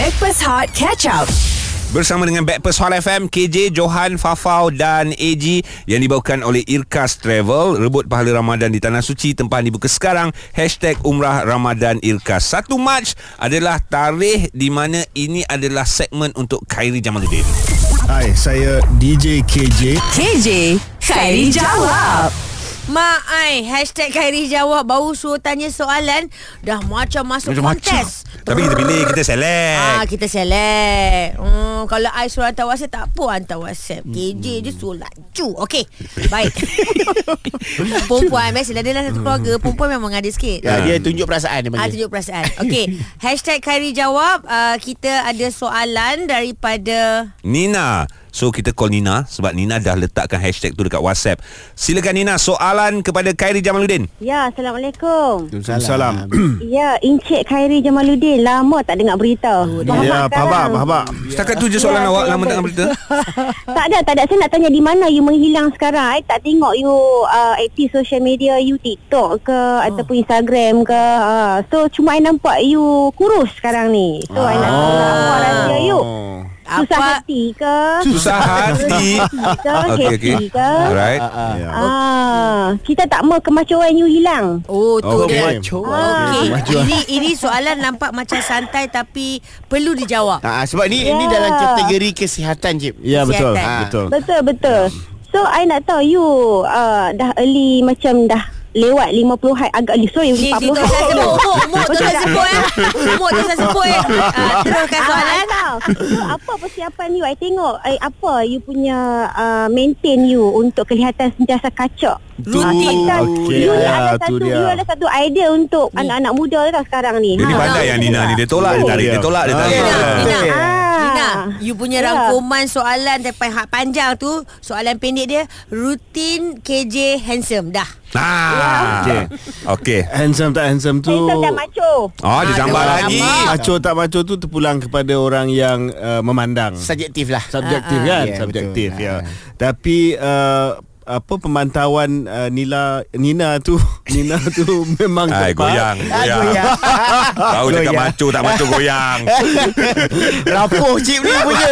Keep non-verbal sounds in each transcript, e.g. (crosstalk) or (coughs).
Backpass Hot Catch Up. Bersama dengan Backpast Hot FM KJ, Johan, Fafau dan AG Yang dibawakan oleh Irkas Travel Rebut pahala Ramadan di Tanah Suci Tempahan dibuka sekarang Hashtag Umrah Ramadan Irkas 1 Mac adalah tarikh di mana ini adalah segmen untuk Khairi Jamaluddin Hai, saya DJ KJ. KJ, Khairi jawab. Mak ai Hashtag Khairi jawab Baru suruh tanya soalan. Dah macam masuk Macam-macam. kontes. Tapi kita pilih, kita select. Ah, kita select. Hmm, Kalau I suruh hantar whatsapp Tak apa hantar whatsapp. Hmm. KJ je suruh laju. Okey Baik. (laughs) Perempuan Biasalah dia dalam satu keluarga Perempuan memang ada sikit. Ya, dia tunjuk perasaan dia Ah, tunjuk perasaan. Okey (laughs) Hashtag Khairi jawab. Uh, Kita ada soalan Daripada Nina So kita call Nina Sebab Nina dah letakkan hashtag tu dekat WhatsApp Silakan Nina Soalan kepada Khairi Jamaluddin Ya, Assalamualaikum. Salam. (clears throat) Ya, Encik Khairi Jamaluddin lama tak dengar berita. Ya, Paham, Paham. Setakat tu je soalan Ya, awak Lama tak ambil. berita (laughs) tak ada, tak ada. Saya nak tanya di mana you menghilang sekarang. I tak tengok you uh, aktif social media, you TikTok ke oh. ataupun Instagram ke. Uh, so, cuma I nampak you kurus sekarang ni. So, I nak tahu lah apa rahsia you. Susah Apa hati ke? Susah hati ke? (laughs) Okey, Happy okey. ke? Alright Ya. Ah, kita tak mau kemacuan you hilang. Oh tu Okey. dia Okey Ini ini soalan nampak macam santai Tapi Perlu dijawab Ah, sebab ni Ya. ni dalam kategori kesihatan Cip. Ya, betul. Kesihatan. Betul. Betul betul. So I nak tahu you uh, dah early macam dah lewat 50 hai agak sorry Ni, 40 ni tu saya sebut Umur Umur tu saya sebut eh Umur tu saya sebut eh Teruskan soalan Ah, so, apa persiapan you? I tengok I, apa you punya uh, maintain you untuk kelihatan sentiasa kacak. Rutin. Ah, Okey, you ni ada tu satu dia. you ada satu idea untuk anak-anak muda tau sekarang ni. Dia ni Ha. pandai yang Nina ni Dia tolak Dia tarik Dia tolak Dia tarik Nina, Nina. Ah. You punya Ya. rangkuman soalan daripada hak panjang tu, soalan pendek dia, rutin KJ handsome dah. Ah, Okey. Okey. Handsome tak handsome tu Handsome dan macho. Oh, dia Ah, tambah dia lagi. Macho tak macho tu terpulang kepada orang yang uh, memandang Subjektif lah. Subjektif Ah, kan Ya, Subjektif betul. ya Ah. Tapi uh, apa pemantauan uh, Nila Nina tu (laughs) Nina tu (laughs) memang tepat. goyang, Ah, goyang. goyang. (laughs) Tahu cakap Goyang. maco tak maco goyang. Rapuh Cip ni punya.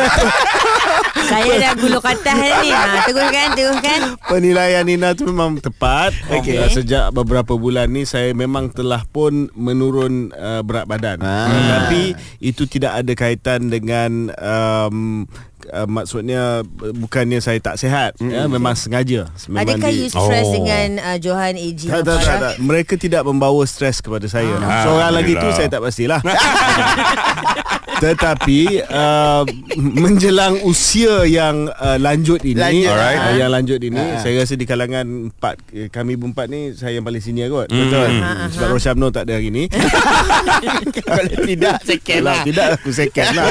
Saya dah gulung atas ni. Ha, teruskan, teruskan. Penilaian Nina tu memang tepat. Okey. Uh, sejak beberapa bulan ni saya memang telah pun menurun uh, berat badan. Ah. Tapi itu tidak ada kaitan dengan um, uh, maksudnya uh, bukannya saya tak sihat. Mm. Ya, memang sengaja. Memang Adakah di- you stress Oh. dengan uh, Johan AG? tak, tak, tak, tak. Mereka tidak membawa stres kepada saya. Ah. Seorang lagi tu saya tak pastilah. (laughs) (laughs) Tetapi uh, menjelang usia yang uh, lanjut ini, Lanjut. Alright. uh, yang lanjut ini, Ah. saya rasa di kalangan empat eh, kami berempat ni saya yang paling senior kot. Hmm. Betul. Ah, Sebab Rosyamno tak ada hari ni. (laughs) Kalau tidak second Kalau lah. tidak aku second lah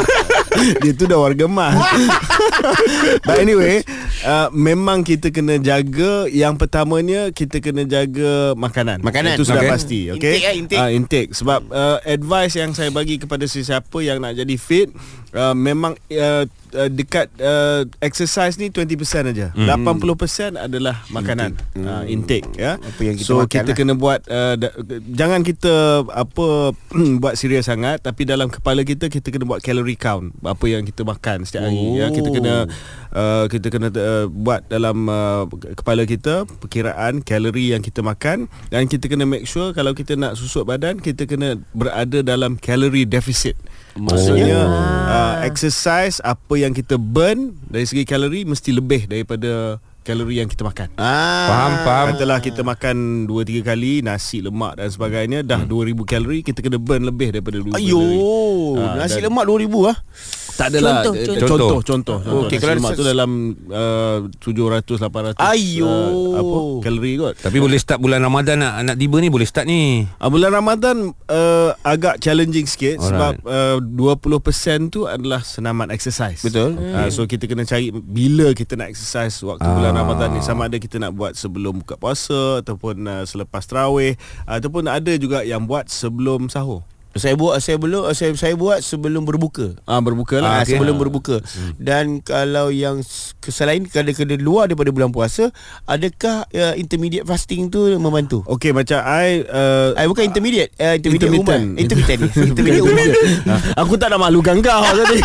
Dia tu dah warga emas (laughs) But anyway uh, Memang kita kena jaga Yang pertamanya Kita kena jaga makanan Makanan. Itu sudah Okay. pasti okay? Intake lah, intake. Uh, intake Sebab uh, advice yang saya bagi kepada sesiapa Yang nak jadi fit uh, Memang uh, uh, dekat uh, exercise ni 20% aja. Hmm. 80% adalah makanan. Intake, uh, intake ya. Apa yang kita so makan kita lah. kena buat uh, da- jangan kita apa (clears throat) buat serius sangat tapi dalam kepala kita kita kena buat calorie count apa yang kita makan setiap hari ya kita kena uh, kita kena uh, buat dalam uh, kepala kita perkiraan kalori yang kita makan dan kita kena make sure kalau kita nak susut badan kita kena berada dalam calorie deficit Maksudnya uh, exercise apa yang kita burn dari segi kalori mesti lebih daripada kalori yang kita makan. Ah. Faham, faham. Katalah kita makan 2 3 kali nasi lemak dan sebagainya dah 2000 kalori kita kena burn lebih daripada 2000 Ayo, kalori. Ah, nasi dan- lemak 2000 ah. Tak adalah Contoh, eh, contoh. contoh contoh, contoh. Okey, Nasi kalau lemak tu dalam uh, 700 800 Ayo. uh, apa kalori kot. Tapi boleh start bulan Ramadan nak nak tiba ni boleh start ni. Uh, bulan Ramadan uh, agak challenging sikit Alright. sebab uh, 20% tu adalah senaman exercise. Betul. Uh, so kita kena cari bila kita nak exercise waktu Ah. bulan Ramadan ni sama ada kita nak buat sebelum buka puasa ataupun uh, selepas tarawih ataupun ada juga yang buat sebelum sahur. Saya buat saya belum saya saya buat sebelum berbuka. Ah berbuka Ah, lah. okay. sebelum berbuka. Dan kalau yang selain kadang-kadang luar daripada bulan puasa, adakah uh, intermediate fasting tu membantu? Okey macam I uh, I bukan intermediate, uh, intermediate Intermittent. umat. Intermittent. (laughs) intermediate umat. (laughs) Ah, Aku tak nak malukan kau (laughs) tadi.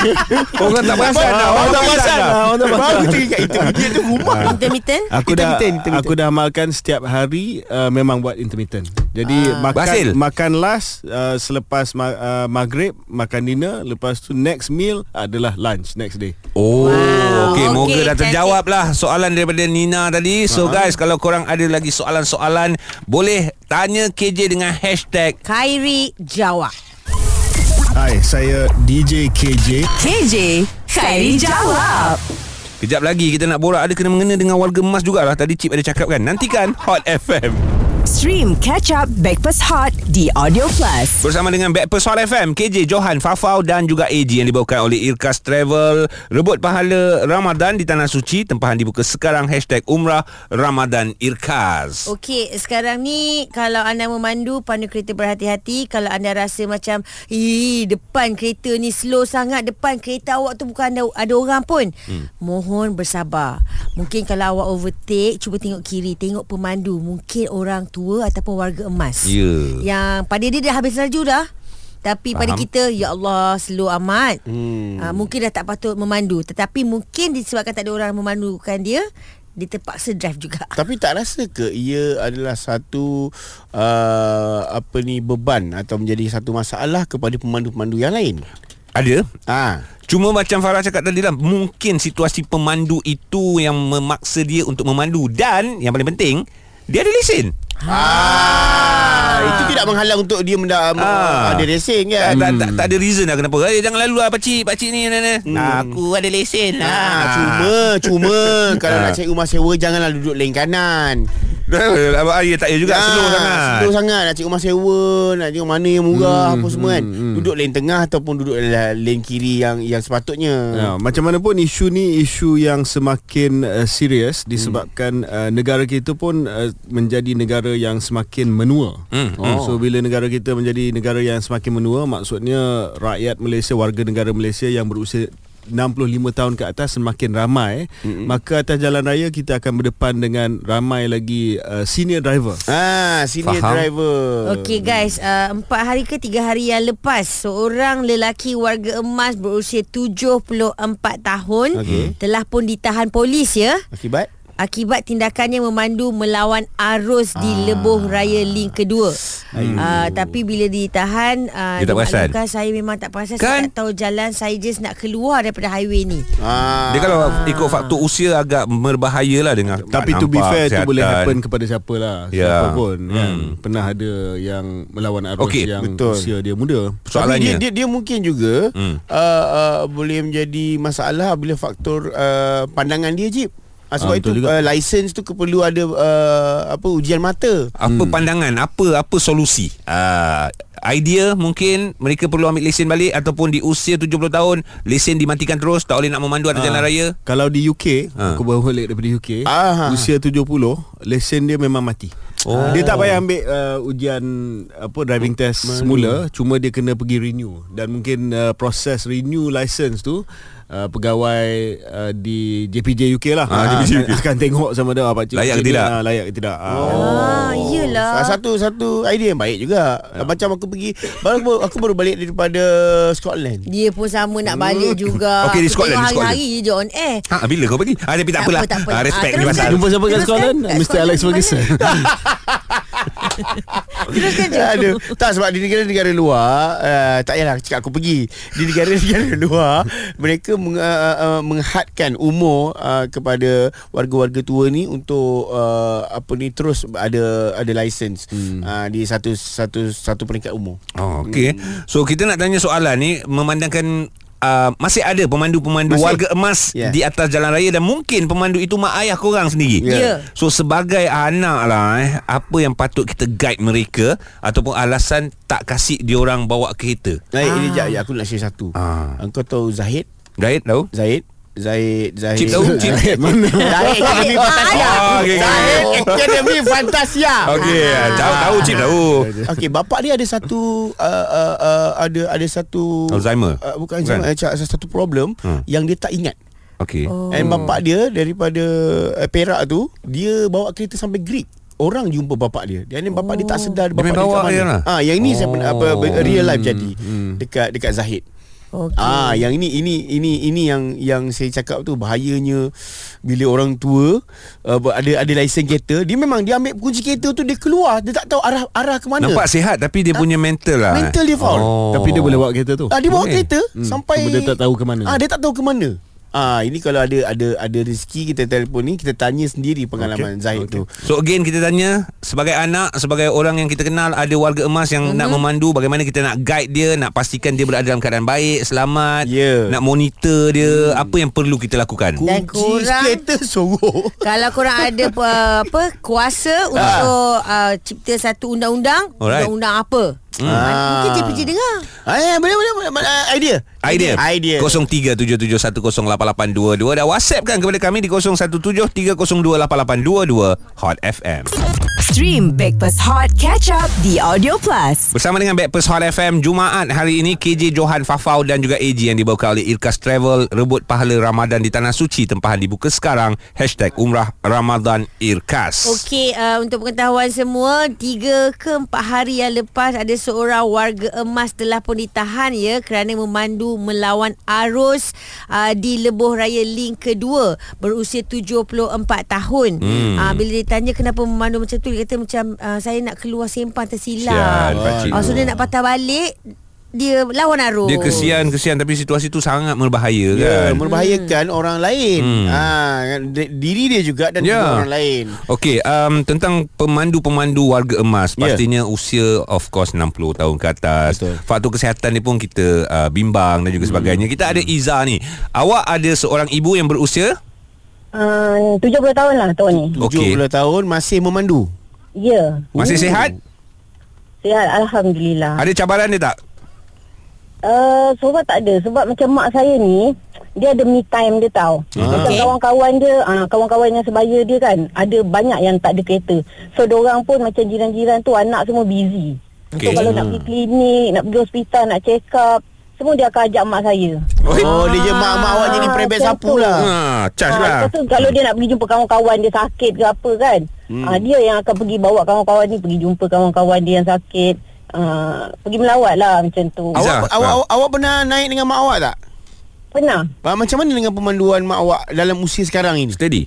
Orang tak perasan dah. Orang tak perasan dah. Orang tak Baru perasan. teringat intermediate tu rumah. Intermittent Aku dah Intermittent, intermittent. aku dah amalkan setiap hari uh, memang buat intermittent. Jadi Ah. makan makan last uh, selepas ma- uh, maghrib makan dinner lepas tu next meal adalah lunch next day. Oh, Wow. okey. Moga Okey, dah terjawab lah soalan daripada Nina tadi. So guys, kalau korang ada lagi soalan-soalan, boleh tanya KJ dengan hashtag Khairi jawab Hai, saya DJ KJ. KJ Khairi Jawab Kejap lagi kita nak borak Ada kena mengena dengan warga emas jugalah Tadi Cip ada cakap kan Nantikan Hot FM Stream Catch Up Backpass Hot di Audio Plus. Bersama dengan Backpast Hot FM KJ, Johan, Fafau dan juga AG Yang dibawakan oleh Irkas Travel Rebut pahala Ramadan di Tanah Suci Tempahan dibuka sekarang Hashtag Umrah Ramadan Irkas Okey, sekarang ni kalau anda memandu pandu kereta berhati-hati. Kalau anda rasa macam, "Ih, depan kereta ni slow sangat, depan kereta awak tu bukan ada ada orang pun." Hmm. Mohon bersabar. Mungkin kalau awak overtake, cuba tengok kiri, tengok pemandu. Mungkin orang tua ataupun warga emas. Ya Yang pada dia dah habis laju dah. Tapi pada Faham. kita Ya Allah Slow amat Hmm. uh, Mungkin dah tak patut memandu Tetapi mungkin disebabkan tak ada orang memandukan dia Dia terpaksa drive juga (laughs) Tapi tak rasa ke ia adalah satu uh, apa ni beban atau menjadi satu masalah kepada pemandu-pemandu yang lain? Ada Ah. Cuma macam Farah cakap tadi lah Mungkin situasi pemandu itu Yang memaksa dia untuk memandu Dan Yang paling penting Dia ada lesen Ah, itu tidak menghalang untuk dia menda, Ah. ada racing tak, kan. tak, tak, tak ada reason lah kenapa eh, Jangan lalu lah pakcik Pakcik ni nana. Hmm. Aku ada lesen Ah, lah cuma cuma (laughs) kalau Ah. nak cari rumah sewa janganlah duduk lane kanan. Abang Ayah tak payah juga Ah, Slow sangat Slow sangat nak cari rumah sewa, nak tengok mana yang murah Hmm, apa semua kan. hmm, hmm. Duduk lane tengah ataupun duduk lane kiri yang yang sepatutnya. Ya, macam mana pun isu ni isu yang semakin uh, serius disebabkan uh, negara kita pun uh, menjadi negara yang semakin menua. Hmm. Oh. So bila negara kita menjadi negara yang semakin menua maksudnya rakyat Malaysia warga negara Malaysia yang berusia 65 tahun ke atas semakin ramai mm-hmm. maka atas jalan raya kita akan berdepan dengan ramai lagi uh, senior driver. Ah, senior Faham. driver. Okey guys, uh, empat hari ke tiga hari yang lepas seorang lelaki warga emas berusia 74 tahun Okey. telah pun ditahan polis ya Akibat akibat tindakannya memandu melawan arus di Lebuh Raya Link kedua. Uh, tapi bila ditahan uh, Dia tak perasan? saya memang tak perasan Kan? saya tak tahu jalan saya just nak keluar daripada highway ni. ah. Dia kalau ikut faktor usia agak berbahaya lah dengan Tapi to be fair tu kesihatan. boleh happen kepada siapa lah Ya. Siapa pun kan Hmm. Pernah ada yang melawan arus Okey, yang betul. usia dia muda Tapi Soalannya dia, dia, dia mungkin juga Hmm. uh, uh, boleh menjadi masalah bila faktor uh, pandangan dia Jip. Uh, sebab Ah, itu juga. uh, license tu perlu ada uh, apa ujian mata. apa pandangan apa apa solusi uh, idea mungkin mereka perlu ambil lesen balik ataupun di usia 70 tahun lesen dimatikan terus tak boleh nak memandu atas jalan Ah, raya Kalau di UK Ah. Aku baru balik daripada UK Ah. Usia 70 Lesen dia memang mati Oh. Dia tak payah ambil uh, ujian apa driving test semula cuma dia kena pergi renew dan mungkin uh, proses renew license tu uh, pegawai uh, di JPJ UK lah Ah, JPJ UK. akan tengok sama dia ah, pakcik Layak ke tidak? ah, layak ke tidak ah. Ah, iyalah. Salah satu satu idea yang baik juga. Ya. Macam aku pergi baru aku baru balik daripada Scotland. Dia pun sama nak balik juga. (laughs) Okey, di Aku Scotland, tengok di Scotland. Hari-hari je on air. Ha, bila kau pergi? Ah, tapi tak, Tak apalah. apa, tak apa. Ah, respect Ah, ni pasal. Jumpa siapa kat. Scotland Mr. Alex? Ferguson (laughs) Teruskan je. Aduh, tak sebab di negara-negara luar uh, tak payahlah cakap aku pergi. Di negara-negara (laughs) luar mereka meng, uh, uh, menghadkan umur uh, kepada warga-warga tua ni untuk uh, apa ni terus ada ada license hmm. uh, di satu satu satu peringkat umur. Oh, okey. So kita nak tanya soalan ni memandangkan Uh, masih ada pemandu-pemandu Masih. warga emas Ya. di atas jalan raya dan mungkin pemandu itu mak ayah korang sendiri. Ya. Ya. So sebagai anak lah eh, apa yang patut kita guide mereka ataupun alasan tak kasih diorang bawa kereta. Baik, ah. ini jap ya, aku nak share satu. Ah. Engkau tahu Zahid? Guide tahu? Zahid Zahid Zahid Cip tahu? Cip? Zahid mana? Zahid Fantasia Oh. Zahid Akademi Fantasia Okey, Ah. tahu tahu cip tahu. Okey, bapak dia ada satu uh, uh, uh, ada ada satu Alzheimer? Uh, bukan Alzheimer, uh, ada satu problem Hmm. yang dia tak ingat. Okey. Oh. And bapak dia daripada uh, Perak tu, dia bawa kereta sampai Greek. Orang jumpa bapak dia. Dan oh. bapak dia tak sedar Dia bapak dia bawa kat dia mana. lah. Ah, yang ini saya pernah apa Oh. real life jadi dekat dekat Zahid. Okey. Ah, yang ini ini ini ini yang yang saya cakap tu bahayanya bila orang tua uh, ada ada lesen kereta, dia memang dia ambil kunci kereta tu dia keluar, dia tak tahu arah arah ke mana. Nampak sihat tapi dia punya mental lah. Mental dia fault. Oh. Tapi dia boleh bawa kereta tu Ah, dia bawa Boleh. kereta Hmm, sampai cuma dia tak tahu ke mana. Ah, dia tak tahu ke mana. Ah, ini kalau ada ada ada rezeki kita telefon ni kita tanya sendiri pengalaman okay. Zahid okay. tu. So again kita tanya Sebagai anak Sebagai orang yang kita kenal Ada warga emas yang mm-hmm. nak memandu Bagaimana kita nak guide dia Nak pastikan dia berada dalam keadaan baik Selamat Ya. Nak monitor dia Apa yang perlu kita lakukan Dan Kunci korang- kereta sorok. (laughs) Kalau korang ada apa kuasa untuk uh, cipta satu undang-undang, Alright. undang-undang apa? Hmm. Mungkin JPJ dengar. Ah, ya, boleh boleh boleh. Ah, idea. Idea Idea. 0377108822 Dan whatsapp kan kepada kami Di 0173028822 Hot FM Stream Breakfast Hot Catch Up The Audio Plus. Bersama dengan Backpast Hot FM Jumaat hari ini KJ Johan Fafau dan juga AG yang dibawakan oleh Irkas Travel rebut pahala Ramadan di Tanah Suci tempahan dibuka sekarang Hashtag Umrah Ramadan Irkas Okey, uh, untuk pengetahuan semua, tiga ke empat hari yang lepas ada seorang warga emas telah pun ditahan ya kerana memandu melawan arus uh, di Lebuh Raya Link kedua berusia 74 tahun. Hmm. Uh, bila ditanya kenapa memandu macam tu, dia kata macam uh, saya nak keluar sempang tersilap. Pakcik Uh, so tu. dia nak patah balik, dia lawan arus. Dia kesian kesian tapi situasi tu sangat berbahaya Ya, kan. membahayakan orang lain. Hmm. Ah, di- diri dia juga dan Ya. juga orang lain. Okey, um, tentang pemandu-pemandu warga emas, Ya. pastinya usia of course 60 tahun ke atas. Betul. Faktor kesihatan ni pun kita uh, bimbang dan juga sebagainya. Kita ada Iza ni. Awak ada seorang ibu yang berusia Uh, 70 tahun lah tahun ni. 70 Okey. tahun masih memandu. Ya. masih Oh. sihat? Sihat Alhamdulillah. Ada cabaran dia tak? Uh, sebab tak ada Sebab macam mak saya ni Dia ada me time dia tau Ah. Macam kawan-kawan dia uh, Kawan-kawan yang sebaya dia kan Ada banyak yang tak ada kereta So orang pun macam jiran-jiran tu Anak semua busy Okey. So kalau nak pergi klinik Nak pergi hospital Nak check up Semua dia akan ajak mak saya Oh, dia je mak-mak awak jadi Ah, macam sapu lah. Ha, charge Ah, lah. Lepas tu kalau dia nak pergi jumpa kawan-kawan dia sakit ke apa kan hmm. ah, Dia yang akan pergi bawa kawan-kawan ni Pergi jumpa kawan-kawan dia yang sakit ah, Pergi melawat lah macam tu. Awak, awak, Ah. awak, awak pernah naik dengan mak awak tak? Pernah Ah, Macam mana dengan pemanduan mak awak dalam usia sekarang ini? Steady.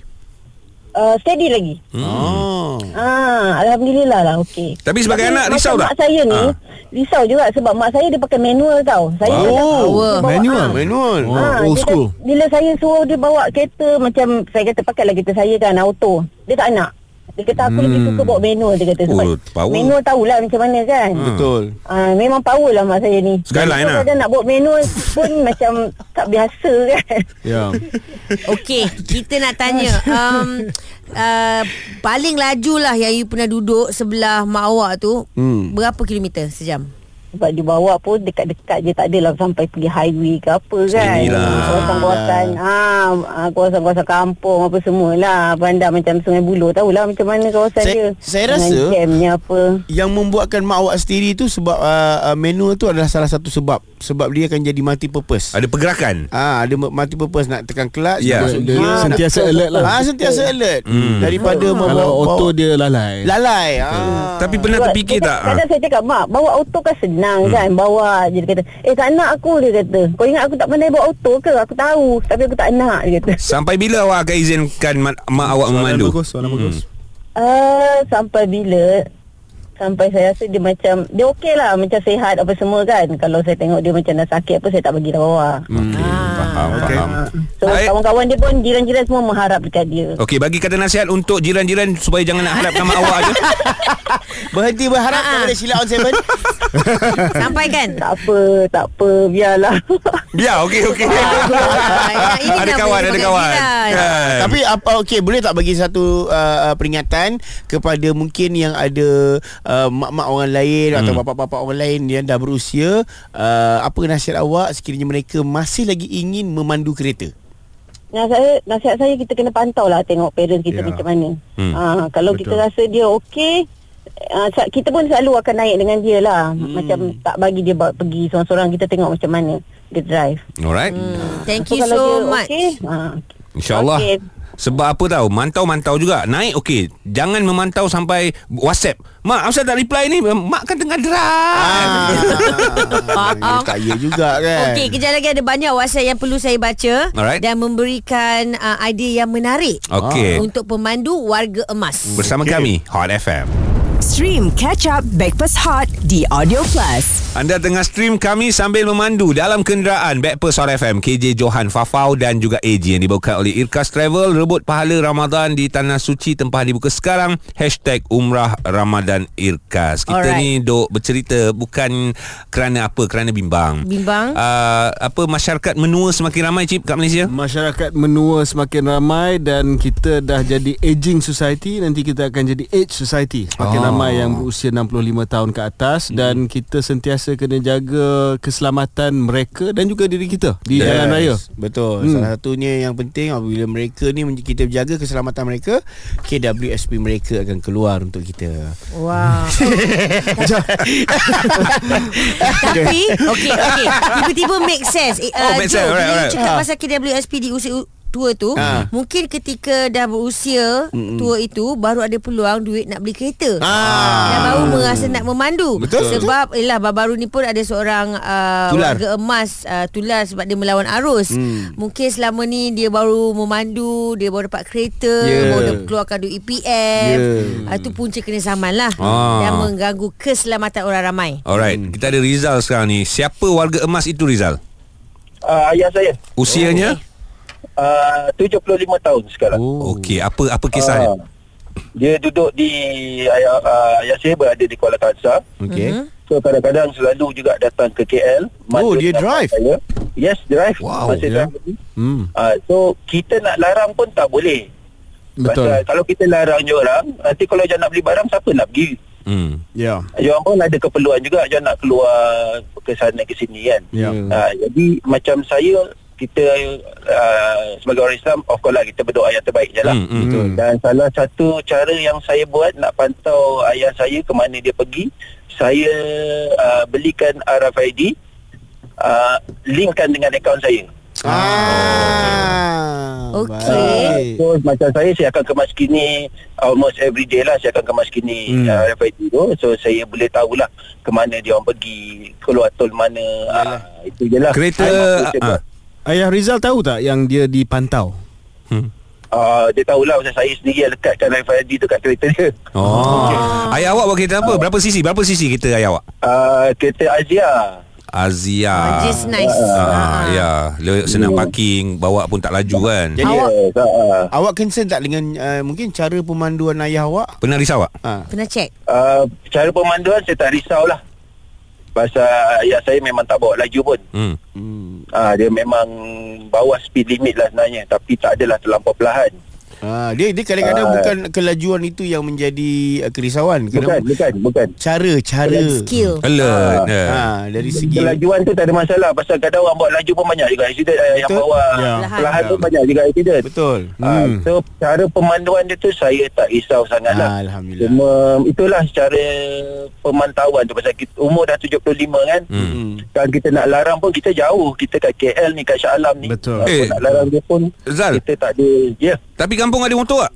uh, Steady lagi Hmm. Oh. Ah, Alhamdulillah lah okey. Tapi sebagai anak macam risau tak? Mak saya ni Ah. risau juga sebab mak saya dia pakai manual tau. Saya Wow. tak tahu dia bawa- Manual? ah. Manual. Oh, Ah, old school. kata- bila saya suruh dia bawa kereta macam saya kata pakailah kereta saya kan auto. Dia tak nak. Dia kata aku lebih suka bawa manual dia kata sebab Oh, power. manual tahulah macam mana kan. Betul. Ah, memang power lah mak saya ni. Skyline lah. Kadang nak bawa manual pun (laughs) macam tak biasa kan. Ya. (laughs) Okey, kita nak tanya um, uh, paling laju lah yang you pernah duduk sebelah mak awak tu Hmm. berapa kilometer sejam? Sebab dia bawa pun dekat-dekat je tak adalah sampai pergi highway ke apa kan. Inilah. Kawasan-kawasan ah, ah, kawasan-kawasan kampung apa semualah. Bandar macam Sungai Buloh tahulah macam mana kawasan Saya- dia. saya rasa- jamnya apa. Yang membuatkan mak awak sendiri tu sebab uh, uh, manual tu adalah salah satu sebab sebab dia akan jadi multi purpose. Ada pergerakan. Ah, ada multi purpose nak tekan clutch, Ya. nak masuk Dia gear, nak- sentiasa alert lah. Ah, sentiasa alert. Hmm. Daripada membawa Kalau auto dia lalai. lalai. Ah. Tapi pernah Sebab terfikir dia tak? kata- ah? Kadang saya cakap Mak bawa auto kan senang hmm. kan Bawa je dia kata Eh tak nak aku dia kata Kau ingat aku tak pandai bawa auto ke Aku tahu Tapi aku tak nak dia kata (laughs) Sampai bila awak akan izinkan mak, mak awak Soalan memandu? bagus, soalan bagus. Uh, sampai bila Sampai saya rasa dia macam Dia okey lah Macam sihat apa semua kan Kalau saya tengok dia macam dah sakit apa Saya tak bagi dia bawa Hmm, faham, okey. faham. So Baik. kawan-kawan dia pun Jiran-jiran semua mengharap dekat dia Okey, bagi kata nasihat untuk jiran-jiran supaya jangan nak harapkan mak awak je. (laughs) Berhenti berharap Ah. kepada Sheila on seven. (laughs) Sampaikan. Tak apa Tak apa Biarlah Biar, okey, okey. Ah, ini (laughs) ada kawan, boleh ada kawan. Kan? Tapi apa okey boleh tak bagi satu uh, uh, peringatan kepada mungkin yang ada uh, mak-mak orang lain hmm. atau bapa-bapa orang lain yang dah berusia uh, apa nasihat awak sekiranya mereka masih lagi ingin memandu kereta? nasihat saya, nasihat saya kita kena pantau lah tengok parents kita Ya. macam mana. Hmm. Ha, kalau Betul. kita rasa dia okey, uh, kita pun selalu akan naik dengan dia lah. Hmm. Macam tak bagi dia bawa pergi seorang-seorang kita tengok macam mana dia drive. Alright. Hmm, Thank So, you so dia much. okey, ha, InsyaAllah. Okey. Sebab apa tahu Mantau-mantau juga Naik okey Jangan memantau sampai WhatsApp Mak asal tak reply ni Mak kan tengah drive Ah, (laughs) tak ya juga kan. Okey, kejap lagi ada banyak WhatsApp yang perlu saya baca Alright. dan memberikan uh, idea yang menarik Okey. untuk pemandu warga emas. Bersama kami Hot FM Stream Catch Up Backpass Hot di Audio Plus. Anda tengah stream kami sambil memandu dalam kenderaan Backpast Hot FM KJ Johan Fafau dan juga AG yang dibawakan oleh Irkas Travel rebut pahala Ramadan di Tanah Suci tempah dibuka sekarang Hashtag Umrah Ramadan Irkas Kita Alright. ni duk bercerita bukan kerana apa kerana bimbang Bimbang? uh, apa masyarakat menua semakin ramai cip kat Malaysia Masyarakat menua semakin ramai dan kita dah jadi aging society nanti kita akan jadi age society semakin Oh. Ramai yang berusia 65 tahun ke atas dan kita sentiasa kena jaga keselamatan mereka dan juga diri kita di Yes, jalan raya. Betul. Hmm. Hmm. Salah satunya yang penting apabila mereka ni kita jaga keselamatan mereka, KWSP mereka akan keluar untuk kita. Wow. (laughs) Tapi okey okey. Tiba-tiba make sense. Eh, Oh, uh, make Joe, sense. Alright, bila alright. cakap Ah. pasal KWSP di usia tua tu, Ah. mungkin ketika dah berusia tua itu baru ada peluang duit nak beli kereta. Ah. Dan baru merasa nak memandu. Betul. Sebab ialah baru-baru ni pun ada seorang uh, Tular. warga emas uh, tular sebab dia melawan arus. Hmm. Mungkin selama ni dia baru memandu, dia baru dapat kereta, Yeah. baru keluarkan duit EPF. Yeah. Ah, Itu punca kena zaman lah Ah. Dan mengganggu keselamatan orang ramai Alright Hmm. Kita ada Rizal sekarang ni Siapa warga emas itu Rizal? Uh, ayah saya Usianya? Uh, 75 tahun sekarang. Oh. Okey Apa apa kisahnya? Ah, dia duduk di ayah, uh, ayah saya berada di Kuala Kangsar. Okey. Mhm. So kadang-kadang selalu juga datang ke KL. Oh, dia dengan drive? Saya. Yes, drive. Wow, Masih ya. drive. Hmm. Uh, so kita nak larang pun tak boleh. Betul. Pasal kalau kita larang je orang, nanti kalau dia nak beli barang siapa nak pergi? Hmm. Ya. Dia orang pun ada keperluan juga dia nak keluar ke sana ke sini kan. Ya. Hmm. Uh, jadi macam saya kita uh, sebagai orang Islam of course lah kita berdoa yang terbaik je lah. Hmm, hmm. Betul. Dan salah satu cara yang saya buat nak pantau ayah saya ke mana dia pergi, saya uh, belikan RFID uh, linkkan dengan akaun saya. Ah. Okey. baik. So macam saya saya akan kemas kini almost every day lah saya akan kemas kini Hmm. hmm. uh, RFID tu so saya boleh tahulah ke mana dia orang pergi keluar tol mana uh, itu je lah Kereta Ah, ah. Ayah Rizal tahu tak yang dia dipantau? Hmm. uh, dia tahulah pasal saya sendiri yang lekatkan RFID tu kat kereta dia Oh. (laughs) Ayah awak bawa kereta apa? Berapa sisi? Berapa sisi kereta ayah awak? uh, kereta Azia Azia. Ah, Just nice Ah, ya, Le- senang parking, bawa pun tak laju kan. Jadi awak yes, uh, awak concern tak dengan uh, mungkin cara pemanduan ayah awak? Pernah risau tak? Ha. Pernah check uh, cara pemanduan saya tak risau lah pasal ayah saya memang tak bawa laju pun Hmm. Hmm. uh, dia memang bawah speed limit lah sebenarnya tapi tak adalah terlampau perlahan Ha, dia dia kadang-kadang Ah. bukan kelajuan itu yang menjadi uh, kerisauan. bukan Kadang bukan bukan cara cara Skill Alert. ya. Ha, dari segi Kelajuan tu tak ada masalah Pasal kadang orang bawa laju pun banyak juga accident eh, Yang Betul. bawa Ya. Perlahan tu banyak juga accident betul. Ah, Hmm. So cara pemanduan dia tu Saya tak risau sangat lah Ah, Alhamdulillah. Cuma Itulah cara Pemantauan tu Pasal kita, umur dah 75 kan Hmm. Hmm. Kan kita nak larang pun Kita jauh Kita kat KL ni Kat Shah Alam ni Betul. Eh. Nak larang dia pun Zal, Kita tak ada Ya yeah, tapi kampung ada motor tak?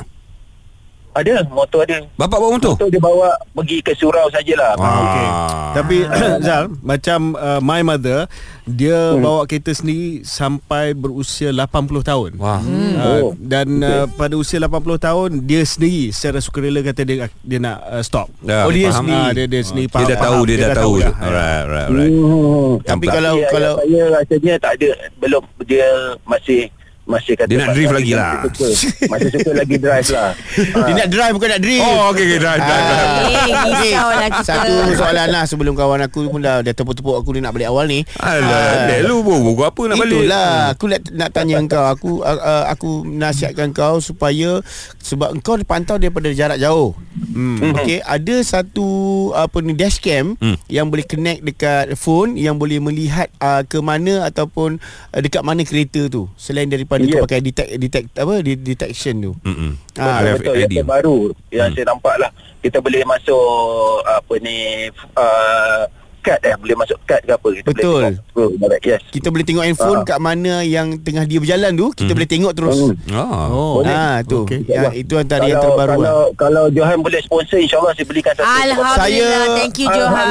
Ada Motor ada Bapak bawa motor? Motor dia bawa Pergi ke surau sajalah Ah. Okey. Tapi (coughs) (coughs) Zal, macam uh, my mother, dia hmm. bawa kereta sendiri sampai berusia 80 tahun. Wah. Hmm. Uh, Oh. dan uh, pada usia 80 tahun dia sendiri secara sukarela kata dia dia nak uh, stop. Ya, oh dia faham. sendiri dia dia sendiri Dia dah tahu, dia, dah tahu. dah. Alright, alright, alright. Hmm. Tapi kalau Tapi kalau ayah saya rasanya tak ada belum dia masih masih kata Dia nak drive lagi lah. Masih suka, masih suka lagi drive lah. (laughs) dia nak drive bukan nak drift. Oh, okey, okey, drive, drive, drive. Ah. (laughs) Eh, risau lah kita. Satu soalan lah sebelum kawan aku pun dah, dah tepuk-tepuk aku dia nak balik awal ni. Alah, dek lu buku apa nak balik? Itulah aku nak, nak tanya engkau aku uh, uh, aku nasihatkan kau supaya sebab engkau pantau daripada jarak jauh. Hmm. Okey, ada satu apa ni dashcam Hmm. hmm. yang boleh connect dekat phone yang boleh melihat uh, ke mana ataupun uh, dekat mana kereta tu selain daripada daripada Ya. kau pakai detect detect apa de- detection tu. Mm-mm. Ah, betul, betul. Yang terbaru yang Hmm. saya nampak lah kita boleh masuk apa ni uh, kad eh boleh masuk kad ke apa kita Betul. boleh tengok. Oh, yes Kita boleh tengok handphone Ah. kat mana yang tengah dia berjalan tu, kita Hmm. boleh tengok terus. Hmm. Oh. Oh. Boleh. Ah tu. Okey. Ya, itu antara yang kalau, terbaru kalau, lah. kalau Johan boleh sponsor InsyaAllah saya belikan satu Alhamdulillah Saya- Thank you Johan.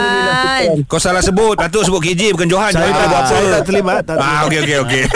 Kau salah sebut Patut sebut KJ bukan Johan Saya Johan tak, buat apa saya tak terlibat tak Ah, okey okey okey. (laughs)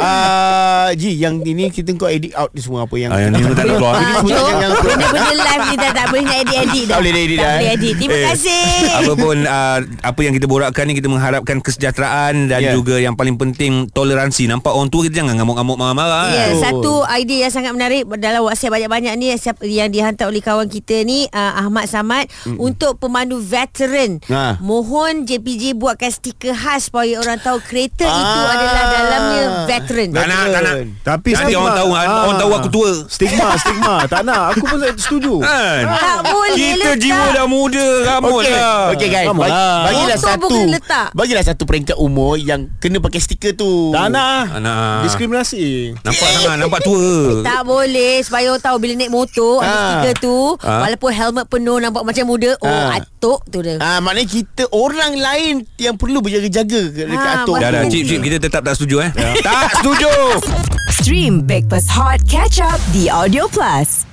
Ah, Ji, yang ini kita kau edit out ni semua apa yang Ah, yang ni tak keluar. Ini semua yang, yang. Benda-benda live ni dah tak boleh nak edit-edit dah Tak boleh edit Tak dah, boleh eh. edit Terima Eh, kasih Apa pun uh, Apa yang kita borakkan ni Kita mengharapkan kesejahteraan Dan Ya. juga yang paling penting Toleransi Nampak orang tua kita Jangan ngamuk-ngamuk marah-marah Ya, Betul. satu idea yang sangat menarik dalam WhatsApp banyak-banyak ni siap- yang dihantar oleh kawan kita ni uh, Ahmad Samad mm untuk pemandu veteran. Ha. Mohon JPJ buatkan stiker khas supaya orang tahu kereta Ah. itu adalah dalamnya veteran. Tak nak tak nak Tapi Nanti stigma. orang tahu Ah. Orang tahu aku tua Stigma Stigma Tak nak Aku pun setuju Kan Tak boleh Kita letak. jiwa dah muda Rambut Okey, lah okey guys. On Bagi, lah. Bagilah Motor satu. letak. Bagilah satu peringkat umur yang kena pakai stiker tu. Tak nak Tak nak. Diskriminasi Nampak sangat Nampak tua Tak boleh Supaya orang tahu Bila naik motor Ada Ah. stiker tu Ah. Walaupun helmet penuh Nampak macam muda Oh Ah. atuk tu dia Ah, maknanya kita orang lain yang perlu berjaga-jaga dekat Ah, atuk. Dah dah. Cip cip Kita tetap tak setuju eh Tak setuju Stream Breakfast Hot Catch Up The Audio Plus.